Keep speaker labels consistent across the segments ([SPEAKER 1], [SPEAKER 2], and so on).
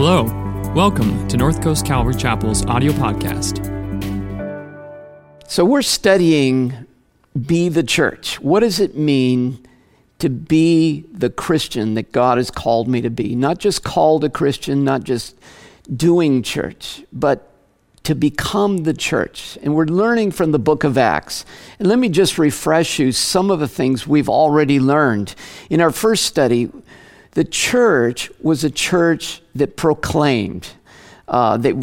[SPEAKER 1] Hello. Welcome to North Coast Calvary Chapel's audio podcast.
[SPEAKER 2] So, we're studying Be the Church. What does it mean to be the Christian that God has called me to be? Not just called a Christian, not just doing church, but to become the church. And we're learning from the book of Acts. And let me just refresh you some of the things we've already learned. In our first study, the church was a church that proclaimed. Uh, they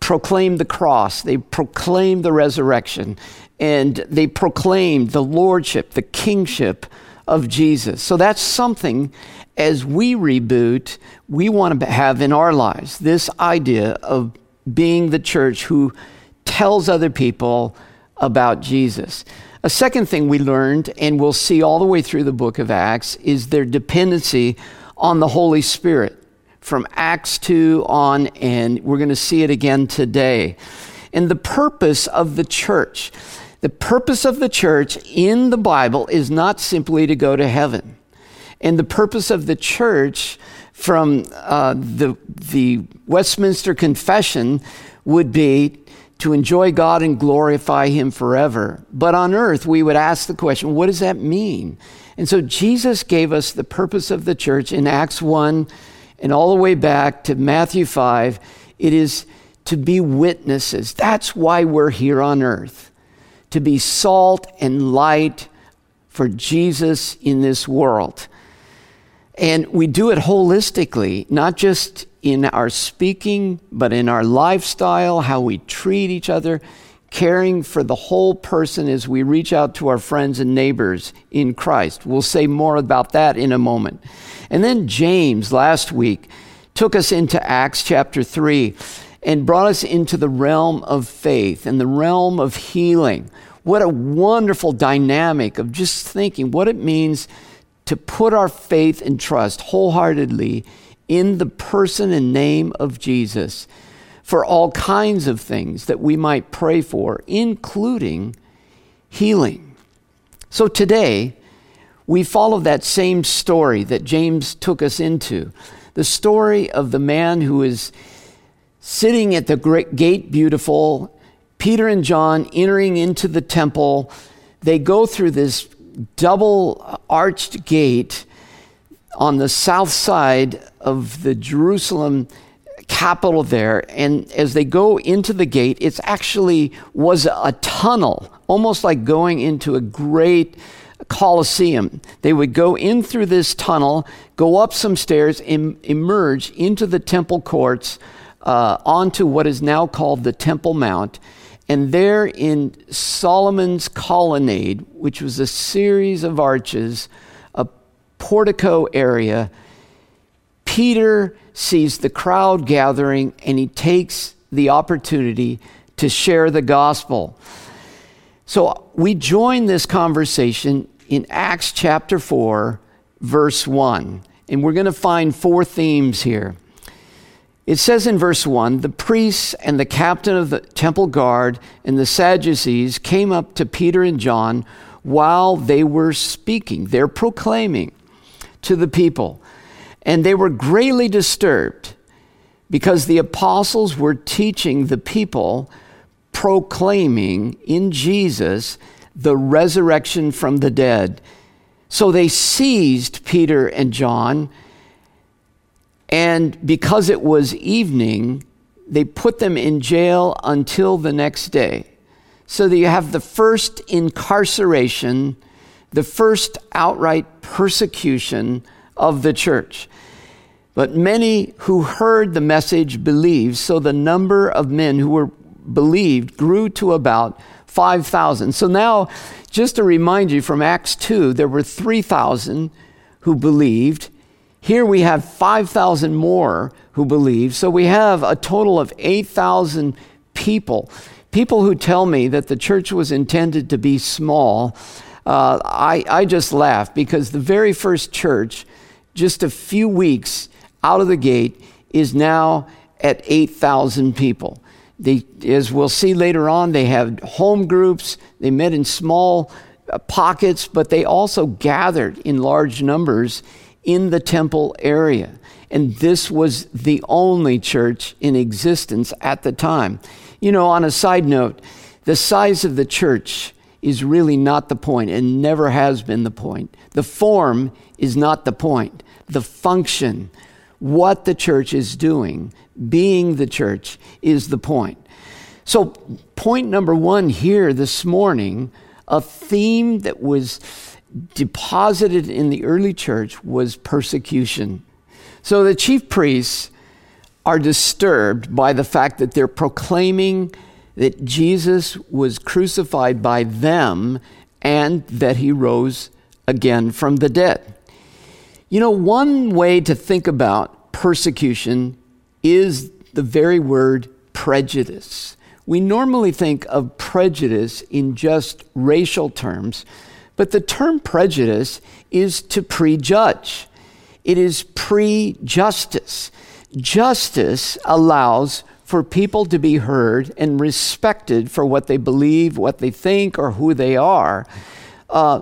[SPEAKER 2] proclaimed the cross, they proclaimed the resurrection, and they proclaimed the lordship, the kingship of Jesus. So that's something as we reboot, we want to have in our lives this idea of being the church who tells other people about Jesus. A second thing we learned, and we'll see all the way through the book of Acts, is their dependency on the Holy Spirit from Acts 2 on, and we're going to see it again today. And the purpose of the church, the purpose of the church in the Bible is not simply to go to heaven. And the purpose of the church from uh, the, the Westminster Confession would be to enjoy God and glorify Him forever. But on earth, we would ask the question what does that mean? And so Jesus gave us the purpose of the church in Acts 1 and all the way back to Matthew 5. It is to be witnesses. That's why we're here on earth, to be salt and light for Jesus in this world. And we do it holistically, not just in our speaking, but in our lifestyle, how we treat each other caring for the whole person as we reach out to our friends and neighbors in Christ. We'll say more about that in a moment. And then James last week took us into Acts chapter 3 and brought us into the realm of faith and the realm of healing. What a wonderful dynamic of just thinking what it means to put our faith and trust wholeheartedly in the person and name of Jesus for all kinds of things that we might pray for, including healing. So today, we follow that same story that James took us into the story of the man who is sitting at the great gate beautiful, Peter and John entering into the temple. They go through this double arched gate on the south side of the Jerusalem capital there. And as they go into the gate, it's actually was a tunnel, almost like going into a great Colosseum. They would go in through this tunnel, go up some stairs, and emerge into the temple courts uh, onto what is now called the Temple Mount. And there in Solomon's colonnade, which was a series of arches, a portico area, Peter sees the crowd gathering and he takes the opportunity to share the gospel. So we join this conversation in Acts chapter 4, verse 1. And we're going to find four themes here. It says in verse 1 the priests and the captain of the temple guard and the Sadducees came up to Peter and John while they were speaking. They're proclaiming to the people. And they were greatly disturbed because the apostles were teaching the people, proclaiming in Jesus the resurrection from the dead. So they seized Peter and John, and because it was evening, they put them in jail until the next day. So that you have the first incarceration, the first outright persecution of the church. But many who heard the message believed, so the number of men who were believed grew to about 5,000. So now, just to remind you from Acts 2, there were 3,000 who believed. Here we have 5,000 more who believe. So we have a total of 8,000 people. People who tell me that the church was intended to be small, uh, I, I just laugh because the very first church, just a few weeks out of the gate is now at 8,000 people. They, as we'll see later on, they have home groups. They met in small uh, pockets, but they also gathered in large numbers in the temple area. and this was the only church in existence at the time. You know, on a side note, the size of the church is really not the point and never has been the point. The form is not the point. The function, what the church is doing, being the church, is the point. So, point number one here this morning, a theme that was deposited in the early church was persecution. So, the chief priests are disturbed by the fact that they're proclaiming that Jesus was crucified by them and that he rose again from the dead. You know, one way to think about persecution is the very word prejudice. We normally think of prejudice in just racial terms, but the term prejudice is to prejudge. It is pre justice. Justice allows for people to be heard and respected for what they believe, what they think, or who they are. Uh,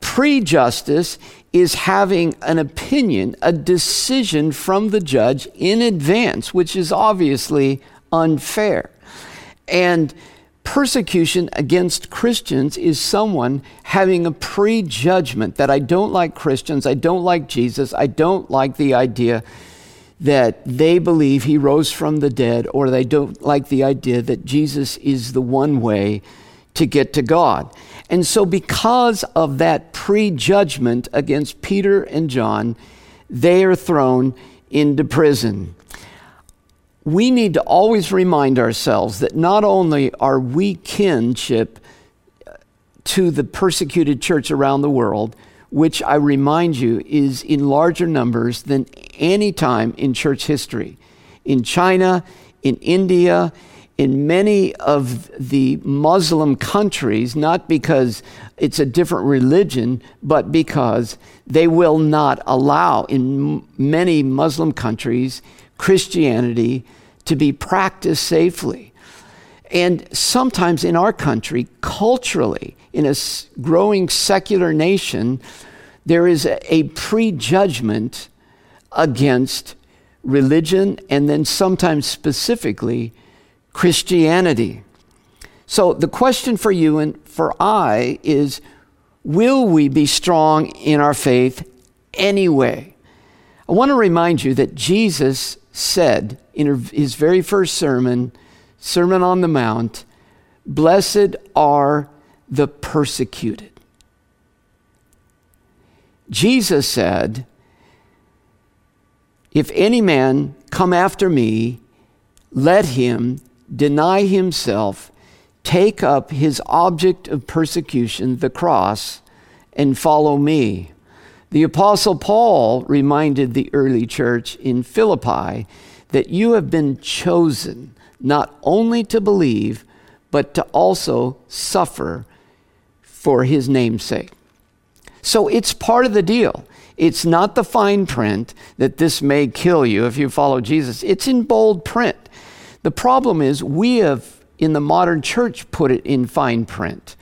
[SPEAKER 2] Prejustice is having an opinion, a decision from the judge in advance, which is obviously unfair. And persecution against Christians is someone having a prejudgment that I don't like Christians, I don't like Jesus, I don't like the idea that they believe he rose from the dead, or they don't like the idea that Jesus is the one way to get to God. And so, because of that prejudgment against Peter and John, they are thrown into prison. We need to always remind ourselves that not only are we kinship to the persecuted church around the world, which I remind you is in larger numbers than any time in church history. In China, in India, in many of the Muslim countries, not because it's a different religion, but because they will not allow, in many Muslim countries, Christianity to be practiced safely. And sometimes in our country, culturally, in a growing secular nation, there is a prejudgment against religion and then sometimes specifically Christianity. So the question for you and for I is will we be strong in our faith anyway? I want to remind you that Jesus said in his very first sermon, Sermon on the Mount, Blessed are the persecuted. Jesus said, If any man come after me, let him deny himself, take up his object of persecution, the cross, and follow me. The Apostle Paul reminded the early church in Philippi that you have been chosen not only to believe, but to also suffer for his name's sake. So it's part of the deal. It's not the fine print that this may kill you if you follow Jesus. It's in bold print. The problem is we have in the modern church put it in fine print.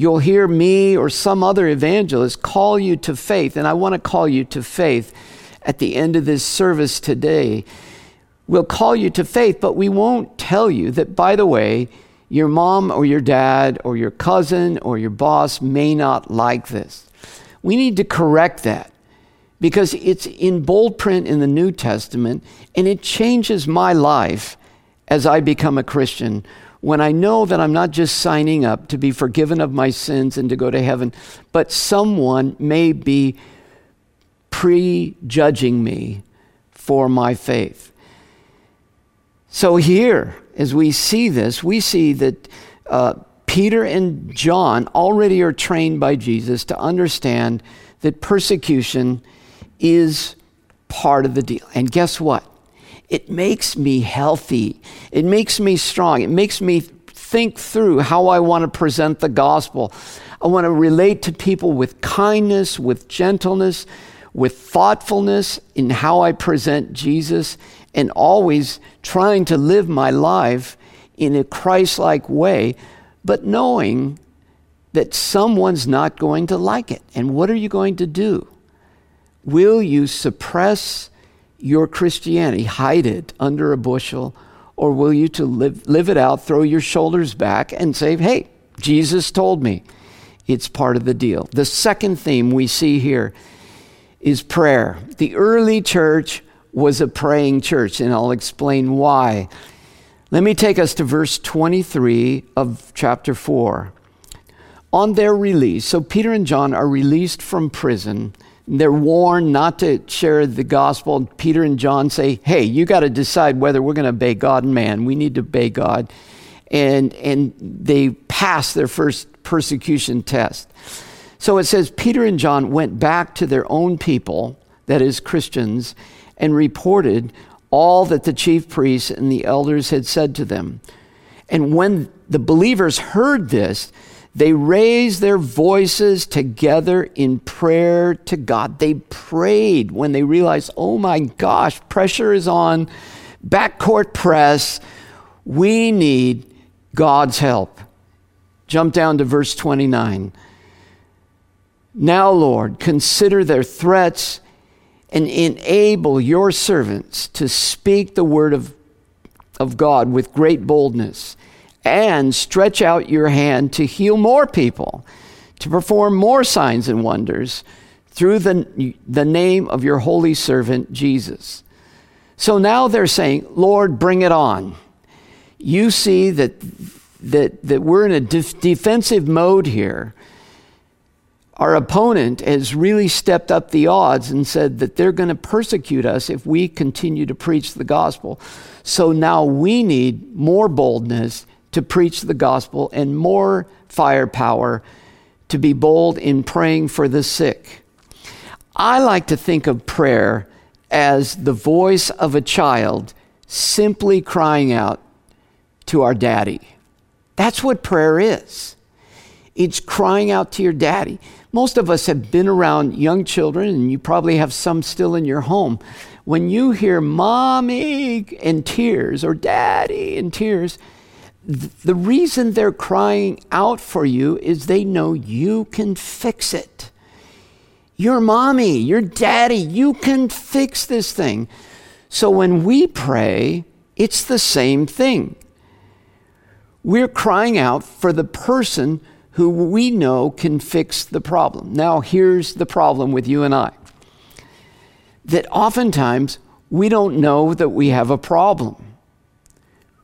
[SPEAKER 2] You'll hear me or some other evangelist call you to faith, and I want to call you to faith at the end of this service today. We'll call you to faith, but we won't tell you that, by the way, your mom or your dad or your cousin or your boss may not like this. We need to correct that because it's in bold print in the New Testament and it changes my life as I become a Christian when I know that I'm not just signing up to be forgiven of my sins and to go to heaven, but someone may be prejudging me for my faith. So, here, as we see this, we see that uh, Peter and John already are trained by Jesus to understand that persecution is part of the deal. And guess what? It makes me healthy. It makes me strong. It makes me think through how I want to present the gospel. I want to relate to people with kindness, with gentleness, with thoughtfulness in how I present Jesus, and always trying to live my life in a Christ like way but knowing that someone's not going to like it. And what are you going to do? Will you suppress your Christianity? Hide it under a bushel? Or will you to live, live it out, throw your shoulders back, and say, hey, Jesus told me it's part of the deal? The second theme we see here is prayer. The early church was a praying church, and I'll explain why. Let me take us to verse 23 of chapter 4. On their release, so Peter and John are released from prison. They're warned not to share the gospel. Peter and John say, Hey, you got to decide whether we're going to obey God and man. We need to obey God. And, and they pass their first persecution test. So it says Peter and John went back to their own people, that is, Christians, and reported all that the chief priests and the elders had said to them. And when the believers heard this, they raised their voices together in prayer to God. They prayed when they realized, oh my gosh, pressure is on, backcourt press. We need God's help. Jump down to verse 29. Now, Lord, consider their threats and enable your servants to speak the word of, of God with great boldness and stretch out your hand to heal more people, to perform more signs and wonders through the, the name of your holy servant Jesus. So now they're saying, Lord, bring it on. You see that, that, that we're in a def- defensive mode here our opponent has really stepped up the odds and said that they're going to persecute us if we continue to preach the gospel. So now we need more boldness to preach the gospel and more firepower to be bold in praying for the sick. I like to think of prayer as the voice of a child simply crying out to our daddy. That's what prayer is. It's crying out to your daddy. Most of us have been around young children, and you probably have some still in your home. When you hear mommy in tears or daddy in tears, the reason they're crying out for you is they know you can fix it. Your mommy, your daddy, you can fix this thing. So when we pray, it's the same thing. We're crying out for the person who we know can fix the problem. Now, here's the problem with you and I that oftentimes we don't know that we have a problem.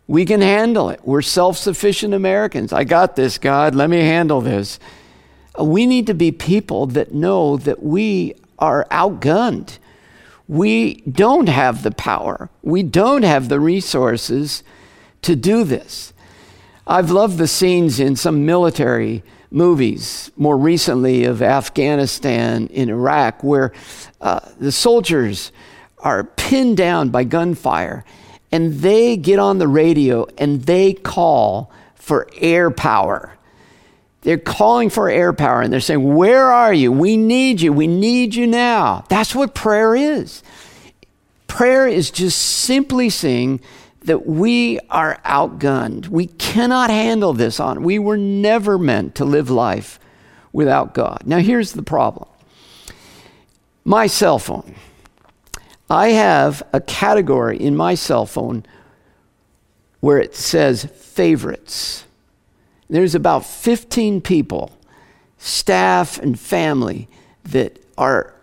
[SPEAKER 2] We can handle it. We're self sufficient Americans. I got this, God. Let me handle this. We need to be people that know that we are outgunned. We don't have the power, we don't have the resources to do this. I've loved the scenes in some military movies, more recently of Afghanistan in Iraq, where uh, the soldiers are pinned down by gunfire and they get on the radio and they call for air power. They're calling for air power and they're saying, Where are you? We need you. We need you now. That's what prayer is. Prayer is just simply saying, that we are outgunned. We cannot handle this on. We were never meant to live life without God. Now, here's the problem my cell phone. I have a category in my cell phone where it says favorites. There's about 15 people, staff and family, that are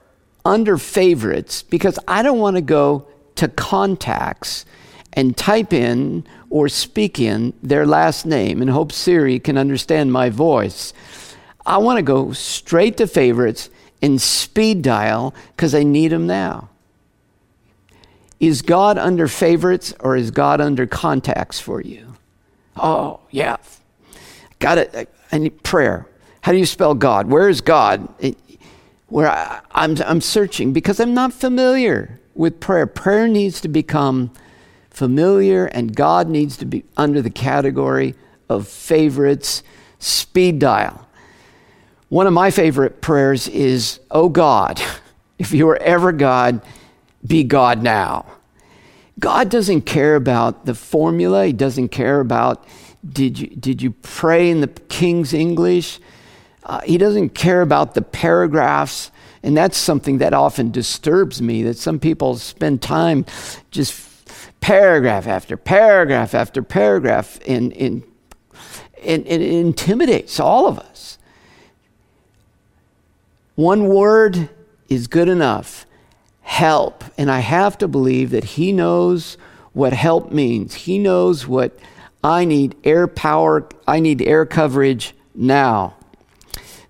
[SPEAKER 2] under favorites because I don't want to go to contacts and type in or speak in their last name and hope Siri can understand my voice. I want to go straight to favorites and speed dial because I need them now. Is God under favorites or is God under contacts for you? Oh, yeah. Got it. I need prayer. How do you spell God? Where is God? It, where I, I'm, I'm searching because I'm not familiar with prayer. Prayer needs to become familiar, and God needs to be under the category of favorites. Speed dial. One of my favorite prayers is, Oh God, if you are ever God, be God now. God doesn't care about the formula, He doesn't care about did you, did you pray in the King's English? Uh, he doesn't care about the paragraphs And that's something that often disturbs me that some people spend time just paragraph after paragraph after paragraph, and, and, and, and it intimidates all of us. One word is good enough help. And I have to believe that He knows what help means. He knows what I need air power, I need air coverage now.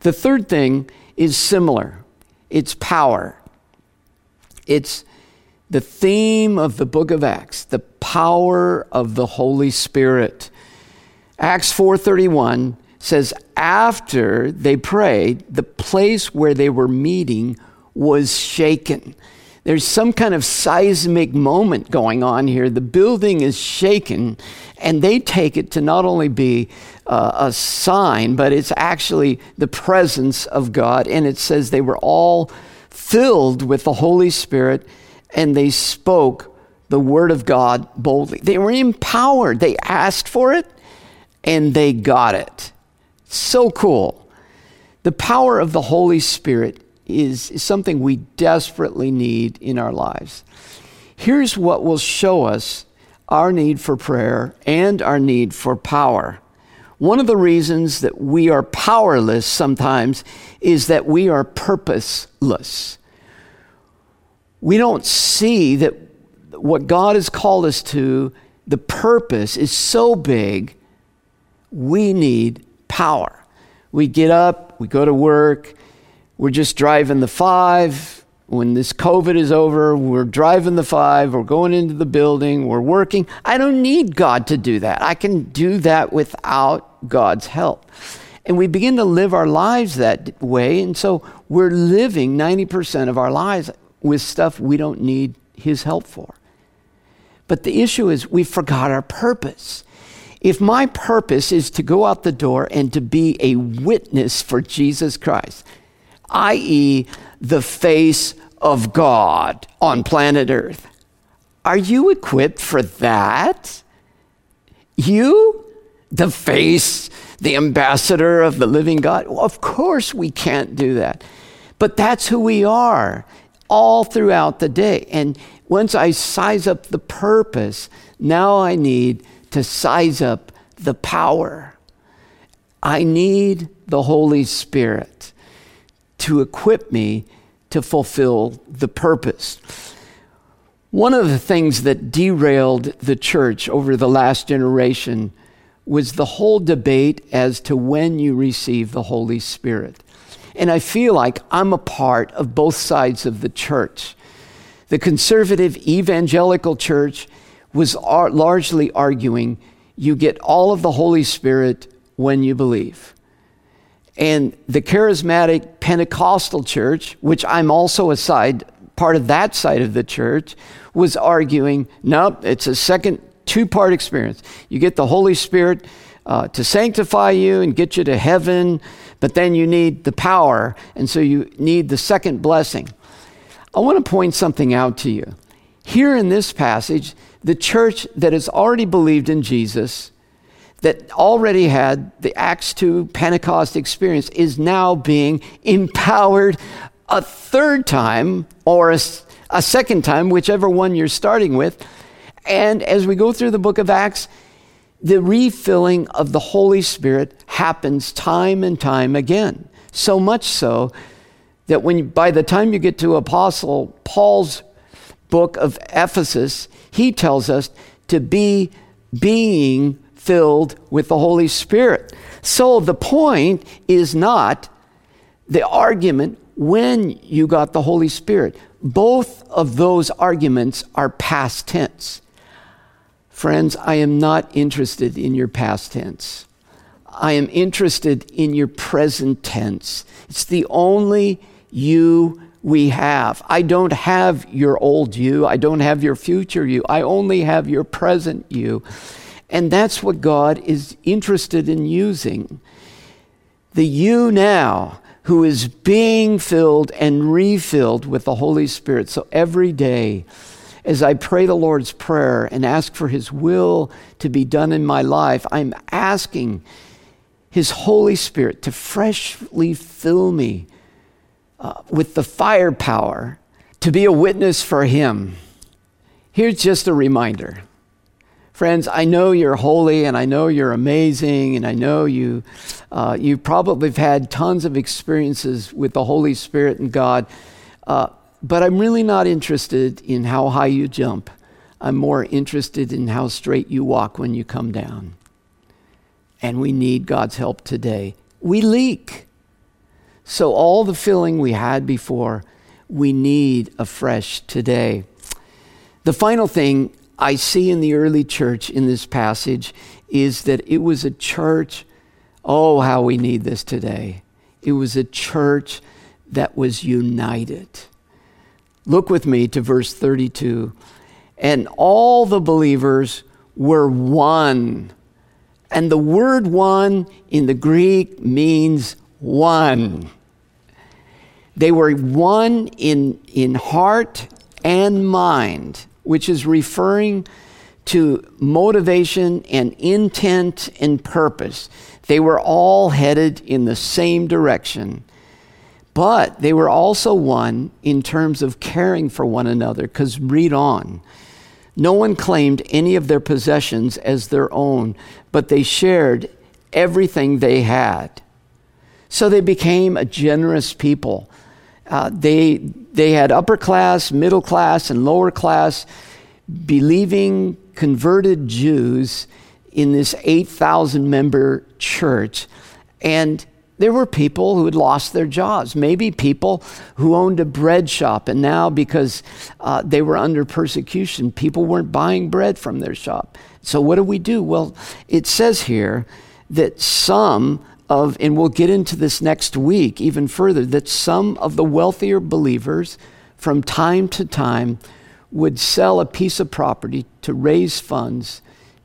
[SPEAKER 2] The third thing is similar it's power. It's the theme of the book of Acts, the power of the Holy Spirit. Acts 4:31 says after they prayed, the place where they were meeting was shaken. There's some kind of seismic moment going on here. The building is shaken, and they take it to not only be uh, a sign, but it's actually the presence of God. And it says they were all filled with the Holy Spirit and they spoke the word of God boldly. They were empowered. They asked for it and they got it. So cool. The power of the Holy Spirit is, something we desperately need in our lives. Here's what will show us our need for prayer and our need for power. One of the reasons that we are powerless sometimes is that we are purposeless we don't see that what God has called us to, the purpose is so big, we need power. We get up, we go to work, we're just driving the five. When this COVID is over, we're driving the five, we're going into the building, we're working. I don't need God to do that. I can do that without God's help. And we begin to live our lives that way. And so we're living 90% of our lives with stuff we don't need his help for. But the issue is we forgot our purpose. If my purpose is to go out the door and to be a witness for Jesus Christ, i.e., the face of God on planet Earth, are you equipped for that? You, the face, the ambassador of the living God? Well, of course we can't do that. But that's who we are all throughout the day. And once I size up the purpose, now I need to size up the power. I need the Holy Spirit to equip me to fulfill the purpose. One of the things that derailed the church over the last generation was the whole debate as to when you receive the Holy Spirit. And I feel like I'm a part of both sides of the church. The conservative evangelical church was ar- largely arguing you get all of the Holy Spirit when you believe. And the charismatic Pentecostal church, which I'm also a side, part of that side of the church, was arguing nope, it's a second two part experience. You get the Holy Spirit uh, to sanctify you and get you to heaven but then you need the power, and so you need the second blessing. I want to point something out to you. Here in this passage, the church that has already believed in Jesus, that already had the Acts 2 Pentecost experience, is now being empowered a third time or a, a second time, whichever one you're starting with. And as we go through the book of Acts, the refilling of the Holy Spirit happens time and time again. So much so that when by the time you get to Apostle Paul's book of Ephesus, he tells us to be being filled with the Holy Spirit. So the point is not the argument when you got the Holy Spirit. Both of those arguments are past tense. Friends, I am not interested in your past tense. I am interested in your present tense. It's the only you we have. I don't have your old you. I don't have your future you. I only have your present you. And that's what God is interested in using. The you now who is being filled and refilled with the Holy Spirit. So every day, as I pray the Lord's Prayer and ask for His will to be done in my life, I'm asking His Holy Spirit to freshly fill me uh, with the firepower to be a witness for Him. Here's just a reminder. Friends, I know you're holy and I know you're amazing and I know you, uh, you probably have had tons of experiences with the Holy Spirit and God, uh, but I'm really not interested in how high you jump. I'm more interested in how straight you walk when you come down. And we need God's help today. We leak. So, all the filling we had before, we need afresh today. The final thing I see in the early church in this passage is that it was a church. Oh, how we need this today. It was a church that was united. Look with me to verse 32 and all the believers were one. And the word one in the Greek means one. They were one in, in heart and mind, which is referring to motivation and intent and purpose. They were all headed in the same direction. But they were also one in terms of caring for one another, because read on. No one claimed any of their possessions as their own, but they shared everything they had. So they became a generous people. Uh, they, they had upper class, middle class, and lower class believing converted Jews in this 8,000 member church. And there were people who had lost their jobs, maybe people who owned a bread shop, and now because uh, they were under persecution, people weren't buying bread from their shop. So, what do we do? Well, it says here that some of, and we'll get into this next week even further, that some of the wealthier believers from time to time would sell a piece of property to raise funds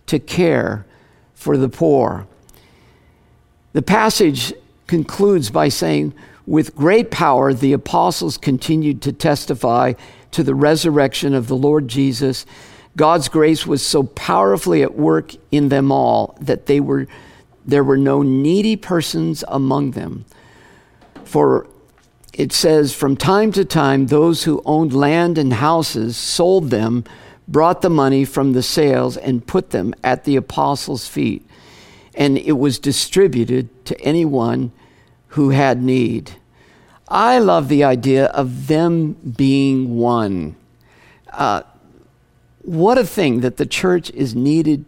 [SPEAKER 2] to care for the poor. The passage concludes by saying, With great power, the apostles continued to testify to the resurrection of the Lord Jesus. God's grace was so powerfully at work in them all that they were, there were no needy persons among them. For it says, From time to time, those who owned land and houses sold them, brought the money from the sales, and put them at the apostles' feet and it was distributed to anyone who had need. I love the idea of them being one. Uh, what a thing that the church is needed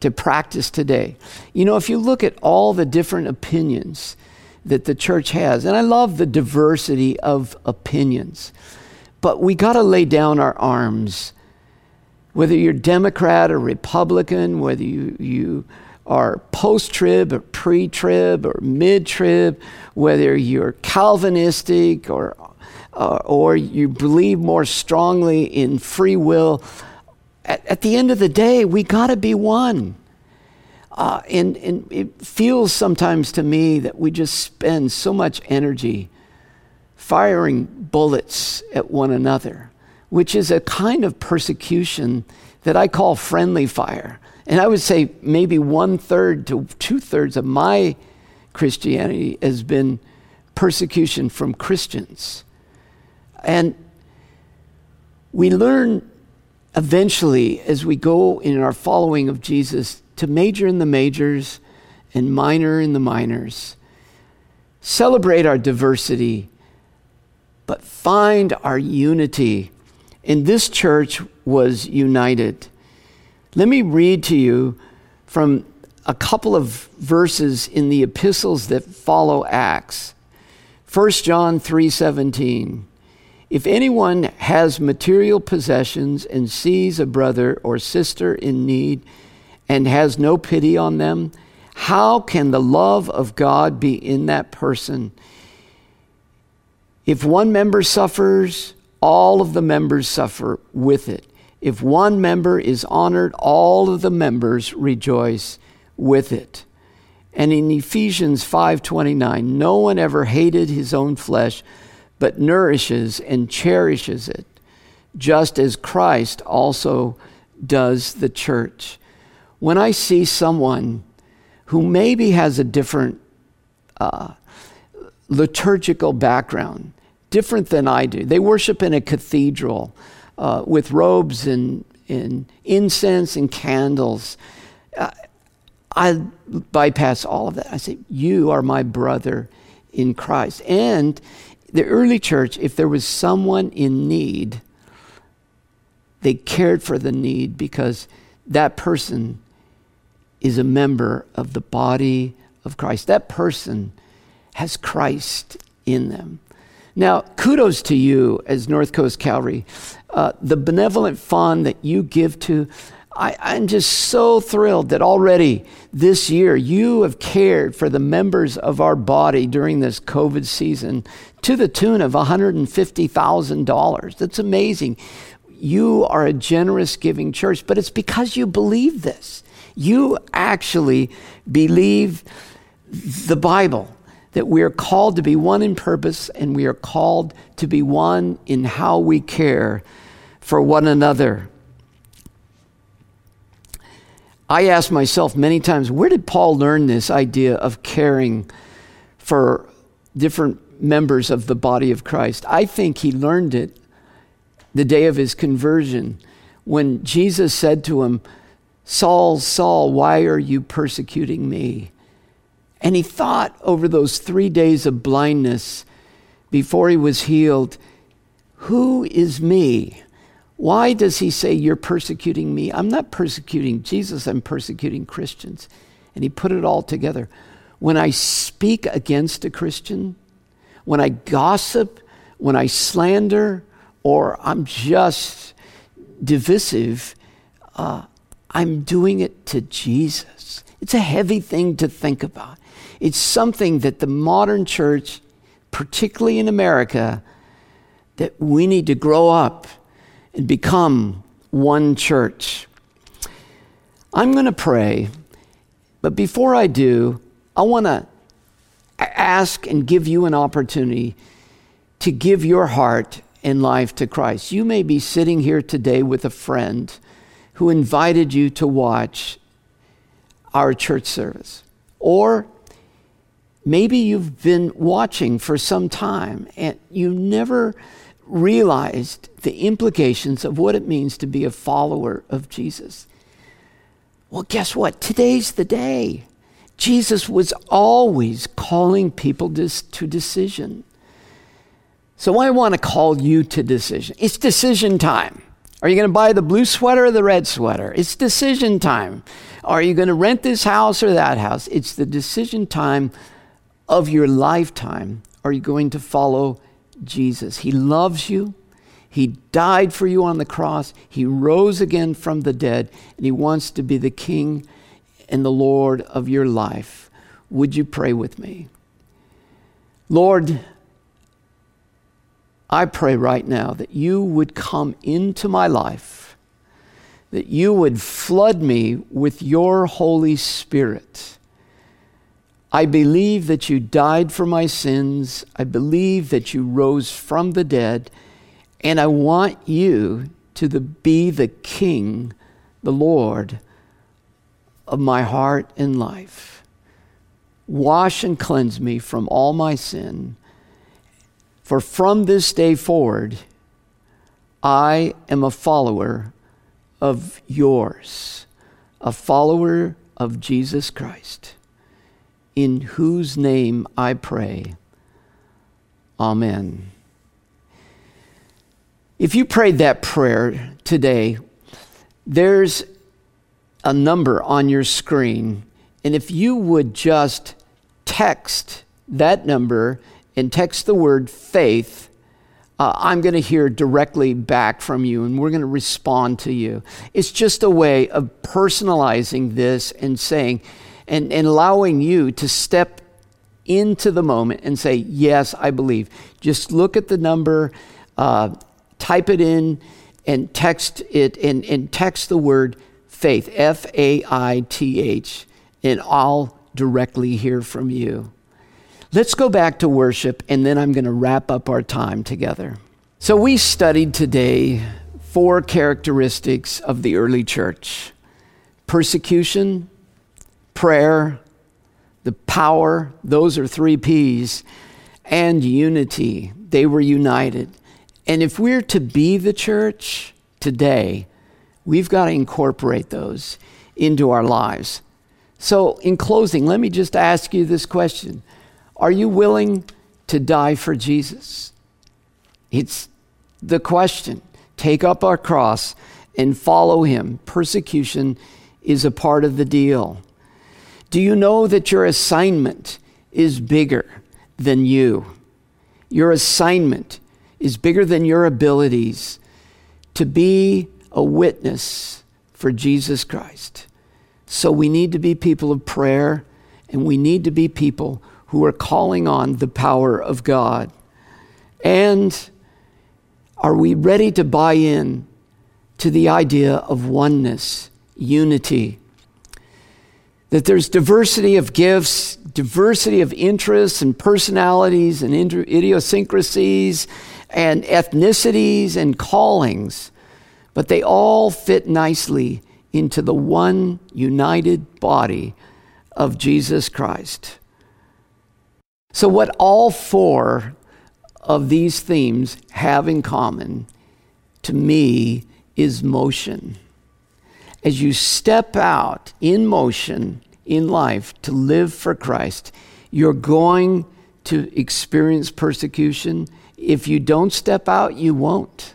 [SPEAKER 2] to practice today. You know, if you look at all the different opinions that the church has, and I love the diversity of opinions, but we got to lay down our arms. Whether you're Democrat or Republican, whether you, you are post trib or pre trib or mid trib, whether you're Calvinistic or, uh, or you believe more strongly in free will, at, at the end of the day, we got to be one. Uh, and, and it feels sometimes to me that we just spend so much energy firing bullets at one another, which is a kind of persecution that I call friendly fire. And I would say maybe one third to two thirds of my Christianity has been persecution from Christians. And we learn eventually as we go in our following of Jesus to major in the majors and minor in the minors. Celebrate our diversity, but find our unity. And this church was united. Let me read to you from a couple of verses in the epistles that follow Acts. 1 John 3:17 If anyone has material possessions and sees a brother or sister in need and has no pity on them, how can the love of God be in that person? If one member suffers, all of the members suffer with it. If one member is honored, all of the members rejoice with it. And in Ephesians 5:29, no one ever hated his own flesh, but nourishes and cherishes it, just as Christ also does the church. When I see someone who maybe has a different uh, liturgical background, different than I do. They worship in a cathedral uh, with robes and, and incense and candles. Uh, I bypass all of that. I say, You are my brother in Christ. And the early church, if there was someone in need, they cared for the need because that person is a member of the body of Christ. That person has Christ in them. Now, kudos to you as North Coast Calvary. Uh, the benevolent fund that you give to, I, I'm just so thrilled that already this year you have cared for the members of our body during this COVID season to the tune of $150,000. That's amazing. You are a generous giving church, but it's because you believe this. You actually believe the Bible that we are called to be one in purpose and we are called to be one in how we care for one another. I ask myself many times, where did Paul learn this idea of caring for different members of the body of Christ? I think he learned it the day of his conversion when Jesus said to him, Saul, Saul, why are you persecuting me? And he thought over those three days of blindness before he was healed, Who is me? Why does he say, You're persecuting me? I'm not persecuting Jesus, I'm persecuting Christians. And he put it all together. When I speak against a Christian, when I gossip, when I slander, or I'm just divisive, uh, I'm doing it to Jesus. It's a heavy thing to think about. It's something that the modern church, particularly in America, that we need to grow up and become one church. I'm going to pray, but before I do, I want to ask and give you an opportunity to give your heart and life to Christ. You may be sitting here today with a friend who invited you to watch our church service. Or maybe you've been watching for some time and you never realized the implications of what it means to be a follower of Jesus. Well, guess what? Today's the day. Jesus was always calling people to, to decision. So I want to call you to decision. It's decision time. Are you going to buy the blue sweater or the red sweater? It's decision time. Are you going to rent this house or that house? It's the decision time of your lifetime. Are you going to follow Jesus? He loves you. He died for you on the cross. He rose again from the dead, and He wants to be the King and the Lord of your life. Would you pray with me? Lord, I pray right now that you would come into my life, that you would flood me with your Holy Spirit. I believe that you died for my sins. I believe that you rose from the dead. And I want you to the, be the King, the Lord of my heart and life. Wash and cleanse me from all my sin for from this day forward, I am a follower of yours, a follower of Jesus Christ, in whose name I pray. Amen. If you prayed that prayer today, there's a number on your screen. And if you would just text that number and text the word faith, uh, I'm going to hear directly back from you and we're going to respond to you. It's just a way of personalizing this and saying, and, and allowing you to step into the moment and say, Yes, I believe. Just look at the number, uh, type it in, and text it, and, and text the word faith, F A I T H, and I'll directly hear from you. Let's go back to worship, and then I'm going to wrap up our time together. So, we studied today four characteristics of the early church persecution, prayer, the power, those are three P's, and unity, they were united. And if we're to be the church today, we've got to incorporate those into our lives. So, in closing, let me just ask you this question Are you willing to die for Jesus? It's the question. Take up our cross and follow him. Persecution is a part of the deal. Do you know that your assignment is bigger than you? Your assignment is bigger than your abilities to be a witness for Jesus Christ. So we need to be people of prayer and we need to be people who are calling on the power of God. And are we ready to buy in to the idea of oneness, unity? That there's diversity of gifts, diversity of interests and personalities and idiosyncrasies and ethnicities and callings, but they all fit nicely into the one united body of Jesus Christ. So, what all four of these themes have in common, to me, is motion. As you step out in motion in life to live for Christ, you're going to experience persecution. If you don't step out, you won't.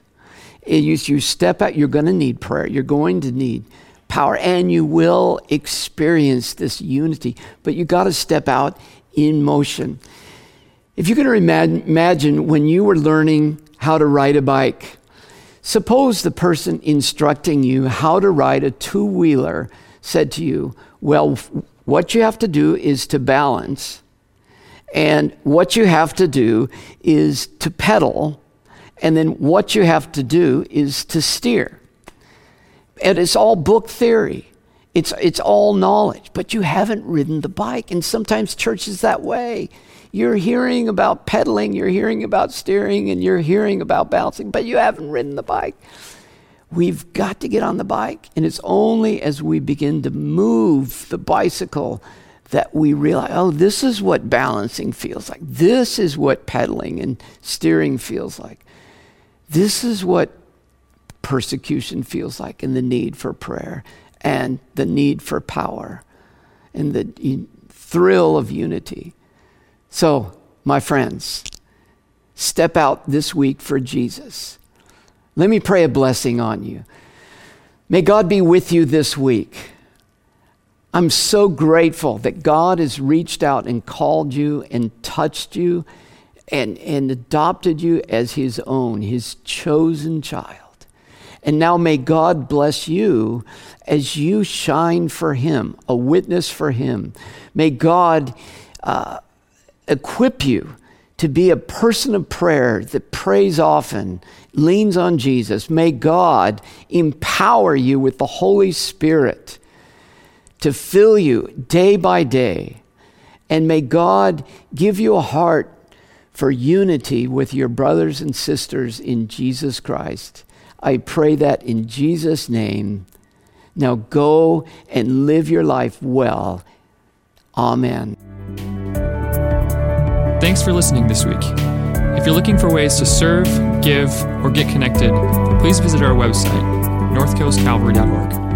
[SPEAKER 2] If you step out, you're going to need prayer. You're going to need power, and you will experience this unity. But you got to step out in motion. If you can imagine when you were learning how to ride a bike, suppose the person instructing you how to ride a two wheeler said to you, Well, what you have to do is to balance, and what you have to do is to pedal, and then what you have to do is to steer. And it's all book theory. It's, it's all knowledge, but you haven't ridden the bike. And sometimes church is that way. You're hearing about pedaling, you're hearing about steering, and you're hearing about bouncing, but you haven't ridden the bike. We've got to get on the bike, and it's only as we begin to move the bicycle that we realize, oh, this is what balancing feels like. This is what pedaling and steering feels like. This is what persecution feels like, and the need for prayer, and the need for power, and the thrill of unity. So, my friends, step out this week for Jesus. Let me pray a blessing on you. May God be with you this week. I'm so grateful that God has reached out and called you and touched you and, and adopted you as his own, his chosen child. And now may God bless you as you shine for him, a witness for him. May God uh, equip you to be a person of prayer that prays often, leans on Jesus. May God empower you with the Holy Spirit to fill you day by day. And may God give you a heart for unity with your brothers and sisters in Jesus Christ. I pray that in Jesus' name. Now go and live your life well. Amen.
[SPEAKER 1] Thanks for listening this week. If you're looking for ways to serve, give, or get connected, please visit our website, northcoastcalvary.org.